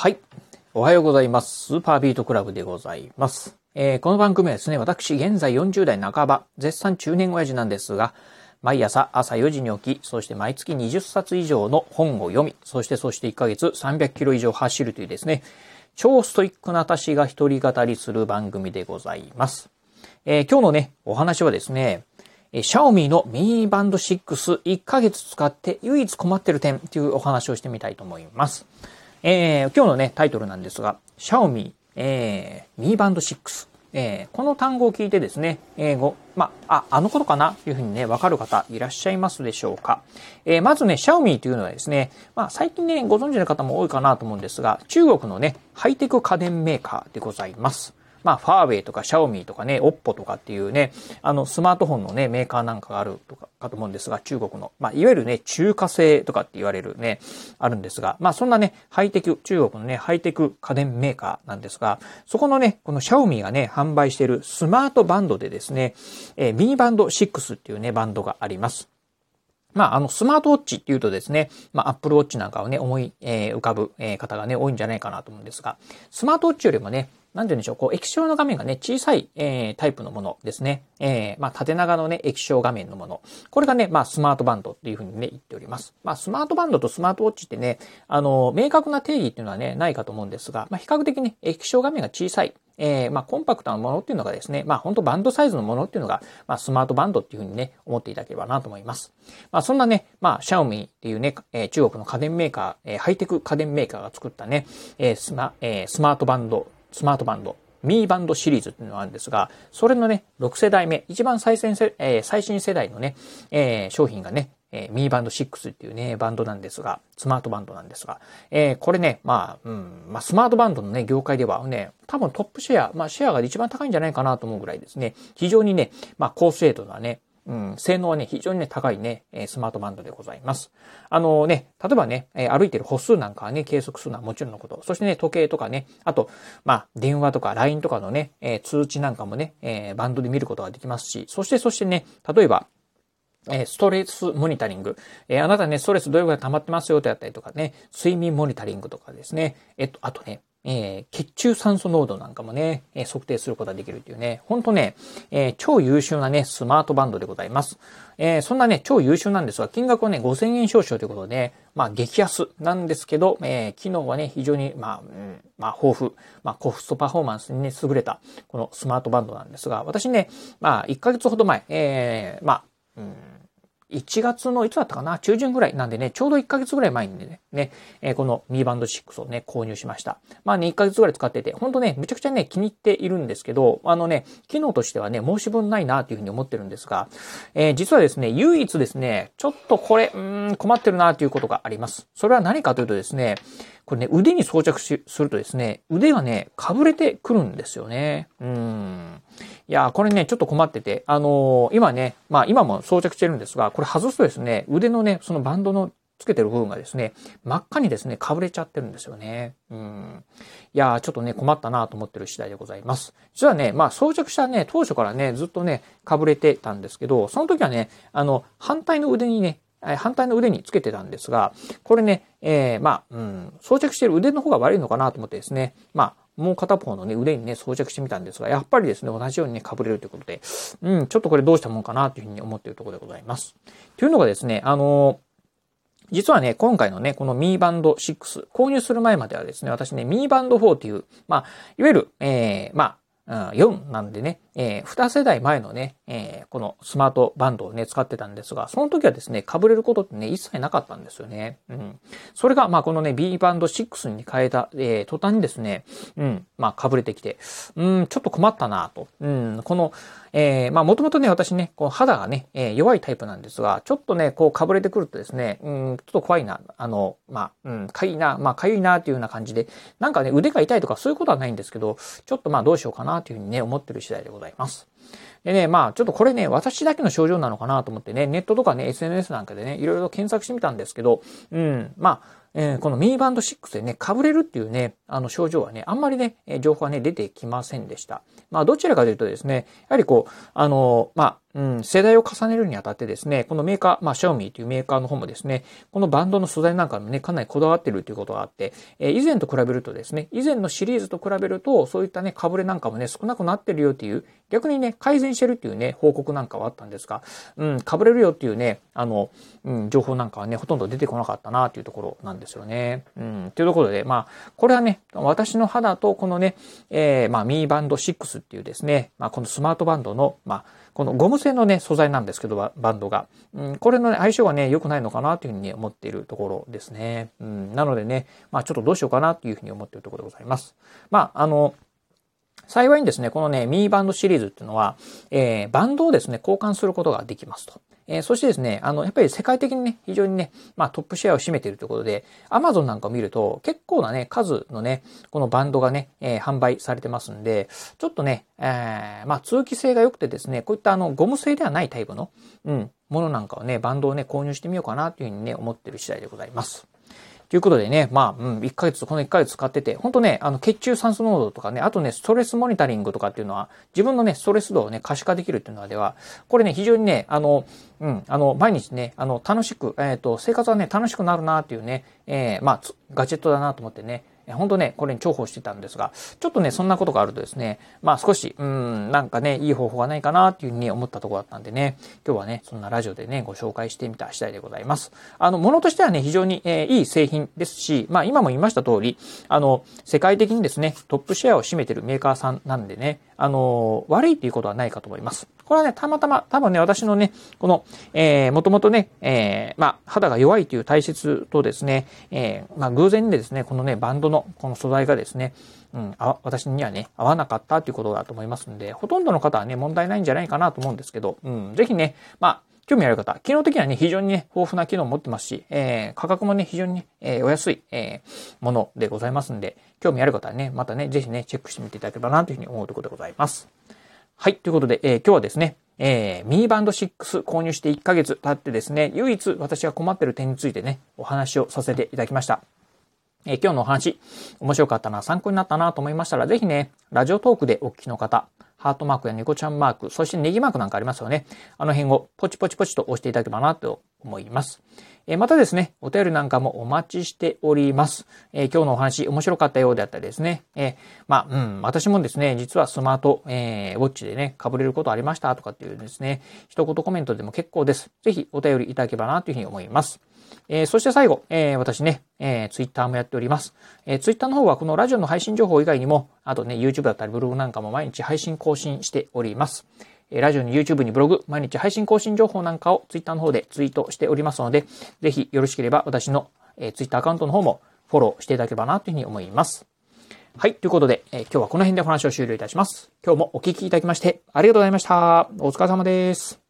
はい。おはようございます。スーパービートクラブでございます。えーこの番組はですね、私、現在40代半ば、絶賛中年親父なんですが、毎朝朝4時に起き、そして毎月20冊以上の本を読み、そしてそして1ヶ月300キロ以上走るというですね、超ストイックな私が一人語りする番組でございます。えー今日のね、お話はですね、えー、シャオミの Miバンド6 1ヶ月使って唯一困ってる点というお話をしてみたいと思います。えー今日のね、タイトルなんですが、シャオミ、えー、ミーバンド6。えーこの単語を聞いてですね、英語、まあ、あ、のことかなというふうにね、わかる方いらっしゃいますでしょうか。えーまずね、シャオミというのはですね、まあ、最近ね、ご存知の方も多いかなと思うんですが、中国のね、ハイテク家電メーカーでございます。まあ、ファーウェイとかシャオミーとかね、オッポとかっていうね、あの、スマートフォンのね、メーカーなんかがあるとか、かと思うんですが、中国の、まあ、いわゆるね、中華製とかって言われるね、あるんですが、まあ、そんなね、ハイテク、中国のね、ハイテク家電メーカーなんですが、そこのね、このシャオミーがね、販売しているスマートバンドでですね、えーミニバンド6っていうね、バンドがあります。まあ、あの、スマートウォッチっていうとですね、まあ、アップルウォッチなんかをね、思い、えー浮かぶ、えー方がね、多いんじゃないかなと思うんですが、スマートウォッチよりもね、なんて言うんでしょう、こう、液晶の画面がね、小さい、えータイプのものですね。えーまあ、縦長のね、液晶画面のもの。これがね、まあ、スマートバンドっていうふうにね、言っております。まあ、スマートバンドとスマートウォッチってね、あの、明確な定義っていうのはね、ないかと思うんですが、まあ、比較的ね、液晶画面が小さい。えーまあ、コンパクトなものっていうのがですね、まあ、本当バンドサイズのものっていうのが、まあ、スマートバンドっていうふうにね、思っていただければなと思います。まあ、そんなね、まあ、シャオミっていうね、えー中国の家電メーカー、えーハイテク家電メーカーが作ったね、えースマ、えースマートバンド、スマートバンド、ミーバンドシリーズっていうのがあるんですが、それのね、6世代目、一番最先世、えー最新世代のね、えー商品がね、えーミーバンド6っていうね、バンドなんですが、スマートバンドなんですが、えーこれね、まあ、うん、まあ、スマートバンドのね、業界ではね、多分トップシェア、まあ、シェアが一番高いんじゃないかなと思うぐらいですね、非常にね、まあ、高精度なね、うん、性能はね、非常にね、高いね、スマートバンドでございます。あのね、例えばね、歩いてる歩数なんかはね、計測するのはもちろんのこと。そしてね、時計とかね、あと、まあ、電話とか LINE とかのね、通知なんかもね、バンドで見ることができますし、そしてそしてね、例えば、えストレスモニタリング。えあなたね、ストレスどれぐらい溜まってますよってやったりとかね、睡眠モニタリングとかですね。えっと、あとね、えー血中酸素濃度なんかもね、えー測定することができるっていうね、ほんとね、えー超優秀なね、スマートバンドでございます。えそんなね、超優秀なんですが、金額はね、5000円少々ということで、まあ、激安なんですけど、え機能はね、非常に、まあ、うん、まあ、豊富、まあ、コストパフォーマンスにね、優れた、このスマートバンドなんですが、私ね、まあ、1ヶ月ほど前、えまあ、うん、1月のいつだったかな？中旬ぐらいなんでね、ちょうど1ヶ月ぐらい前にね、ねえーこのミーバンド6をね、購入しました。まあね、1ヶ月ぐらい使ってて、ほんとね、めちゃくちゃね、気に入っているんですけど、あのね、機能としてはね、申し分ないなというふうに思ってるんですが、えー実はですね、唯一ですね、ちょっとこれ、うん、困ってるなということがあります。それは何かというとですね、これね、腕に装着しするとですね、腕がね、かぶれてくるんですよね。うん。いや、これね、ちょっと困ってて、あのー今ね、まあ今も装着してるんですが、これ外すとですね、腕のね、そのバンドのつけてる部分がですね、真っ赤にですね、かぶれちゃってるんですよね。うん。いやー、ちょっとね、困ったなと思ってる次第でございます。実はね、まあ装着したね、当初からね、ずっとね、かぶれてたんですけど、その時はね、あの、反対の腕にね、反対の腕につけてたんですが、これね、えーまあ、うん、装着してる腕の方が悪いのかなと思ってですね、まあ、もう片方のね、腕にね、装着してみたんですが、やっぱりですね、同じようにね、被れるということで、うん、ちょっとこれどうしたもんかなというふうに思っているところでございます。というのがですね、あの実はね、今回のね、このミーバンド6、購入する前まではですね、私ね、ミーバンド4という、まあ、いわゆる、えー、まあ、4なんでね、えー、2世代前のね、えーこのスマートバンドをね、使ってたんですが、その時はですね、被れることってね、一切なかったんですよね。うん。それが、まあ、このね、B バンド6に変えた、えー途端にですね、うん、まあ、被れてきて、うん、ちょっと困ったなと。うん、この、えーまあ、もともとね、私ね、こう肌がね、えー弱いタイプなんですが、ちょっとね、こう、被れてくるとですね、うん、ちょっと怖いな、あの、まあ、うん、かゆいな、まあ、かゆいな、っていうような感じで、なんかね、腕が痛いとかそういうことはないんですけど、ちょっとまあ、どうしようかな、というふうにね、思ってる次第でございます。ますでね、まあ、ちょっとこれね、私だけの症状なのかなと思ってね、ネットとかね、SNS なんかでね、いろいろ検索してみたんですけど、うん、まあ、えー、このミニバンド6でね、被れるっていうね、あの症状はね、あんまりね、情報はね、出てきませんでした。まあ、どちらかというとですね、やはりこう、あの、まあ、うん、世代を重ねるにあたってですね、このメーカー、まあ、シャオミーというメーカーの方もですね、このバンドの素材なんかもね、かなりこだわってるということがあって、えー、以前と比べるとですね、以前のシリーズと比べると、そういったね、かぶれなんかもね、少なくなってるよっていう、逆にね、改善してるっていうね、報告なんかはあったんですが、うん、かぶれるよっていうね、あの、うん、情報なんかはね、ほとんど出てこなかったなっていうところなんですよね。うん、というところで、まあ、これはね、私の肌とこのね、えー、まあ、ミーバンド6っていうですね、まあ、このスマートバンドの、まあ、このゴム製のね、素材なんですけど、バンドが。うん、これの、ね、相性がね、良くないのかなというふうに思っているところですね。うん、なのでね、まあちょっとどうしようかなというふうに思っているところでございます。まあ、あの、幸いにですね、このね、ミーバンドシリーズっていうのは、えー、バンドをですね、交換することができますと。えー、そしてですね、あの、やっぱり世界的にね、非常にね、まあトップシェアを占めているということで、アマゾンなんかを見ると結構なね、数のね、このバンドがね、えー、販売されてますんで、ちょっとね、えー、まあ通気性が良くてですね、こういったあの、ゴム製ではないタイプの、うん、ものなんかをね、バンドをね、購入してみようかなというふうにね、思ってる次第でございます。ということでね、まあ、うん、1ヶ月、この1ヶ月使ってて、本当ね、あの、血中酸素濃度とかね、あとね、ストレスモニタリングとかっていうのは、自分のね、ストレス度をね、可視化できるっていうのはでは、これね、非常にね、あの、うん、あの、毎日ね、あの、楽しく、えっ、ー、と、生活はね、楽しくなるなっていうね、えー、まあ、ガジェットだなと思ってね、本当ね、これに重宝してたんですが、ちょっとね、そんなことがあるとですね、まあ少し、うん、なんかね、いい方法がないかなっていうふうに思ったところだったんでね、今日はね、そんなラジオでね、ご紹介してみた次第でございます。あの、ものとしてはね、非常に、えー、いい製品ですし、まあ今も言いました通り、あの、世界的にですね、トップシェアを占めてるメーカーさんなんでね、あの、悪いっていうことはないかと思います。これはね、たまたま、多分ね、私のね、この、えー、もともとね、えー、まあ、肌が弱いという体質とですね、えー、まあ、偶然にですね、このね、バンドのこの素材がですね、うん、あ私にはね、合わなかったということだと思いますんで、ほとんどの方はね、問題ないんじゃないかなと思うんですけど、うん、ぜひね、まあ、興味ある方、機能的にはね、非常にね、豊富な機能を持ってますし、えー、価格もね、非常にね、えー、お安い、えー、ものでございますんで、興味ある方はね、またね、ぜひね、チェックしてみていただければなというふうに思うところでございます。はい。ということで、えー、今日はですね、えー、ミニバンド6購入して1ヶ月経ってですね、唯一私が困ってる点についてね、お話をさせていただきました。えー、今日のお話、面白かったな、参考になったなと思いましたら、ぜひね、ラジオトークでお聞きの方、ハートマークや猫ちゃんマーク、そしてネギマークなんかありますよね。あの辺をポチポチポチと押していただければなと思います。えまたですね、お便りなんかもお待ちしております。え、今日のお話面白かったようであったりですね、え、まあ、うん、私もですね、実はスマート、えー、ウォッチでね、被れることありましたとかっていうですね、一言コメントでも結構です。ぜひお便りいただければなというふうに思います。えー、そして最後、えー、私ね、えー、ツイッターもやっております。えー、ツイッターの方はこのラジオの配信情報以外にも、あとね、YouTube だったりブログなんかも毎日配信更新しております。えラジオに YouTube にブログ、毎日配信更新情報なんかを Twitter の方でツイートしておりますので、ぜひよろしければ私の Twitter アカウントの方もフォローしていただければなというふうに思います。はい。ということで、え今日はこの辺でお話を終了いたします。今日もお聞きいただきましてありがとうございました。お疲れ様です。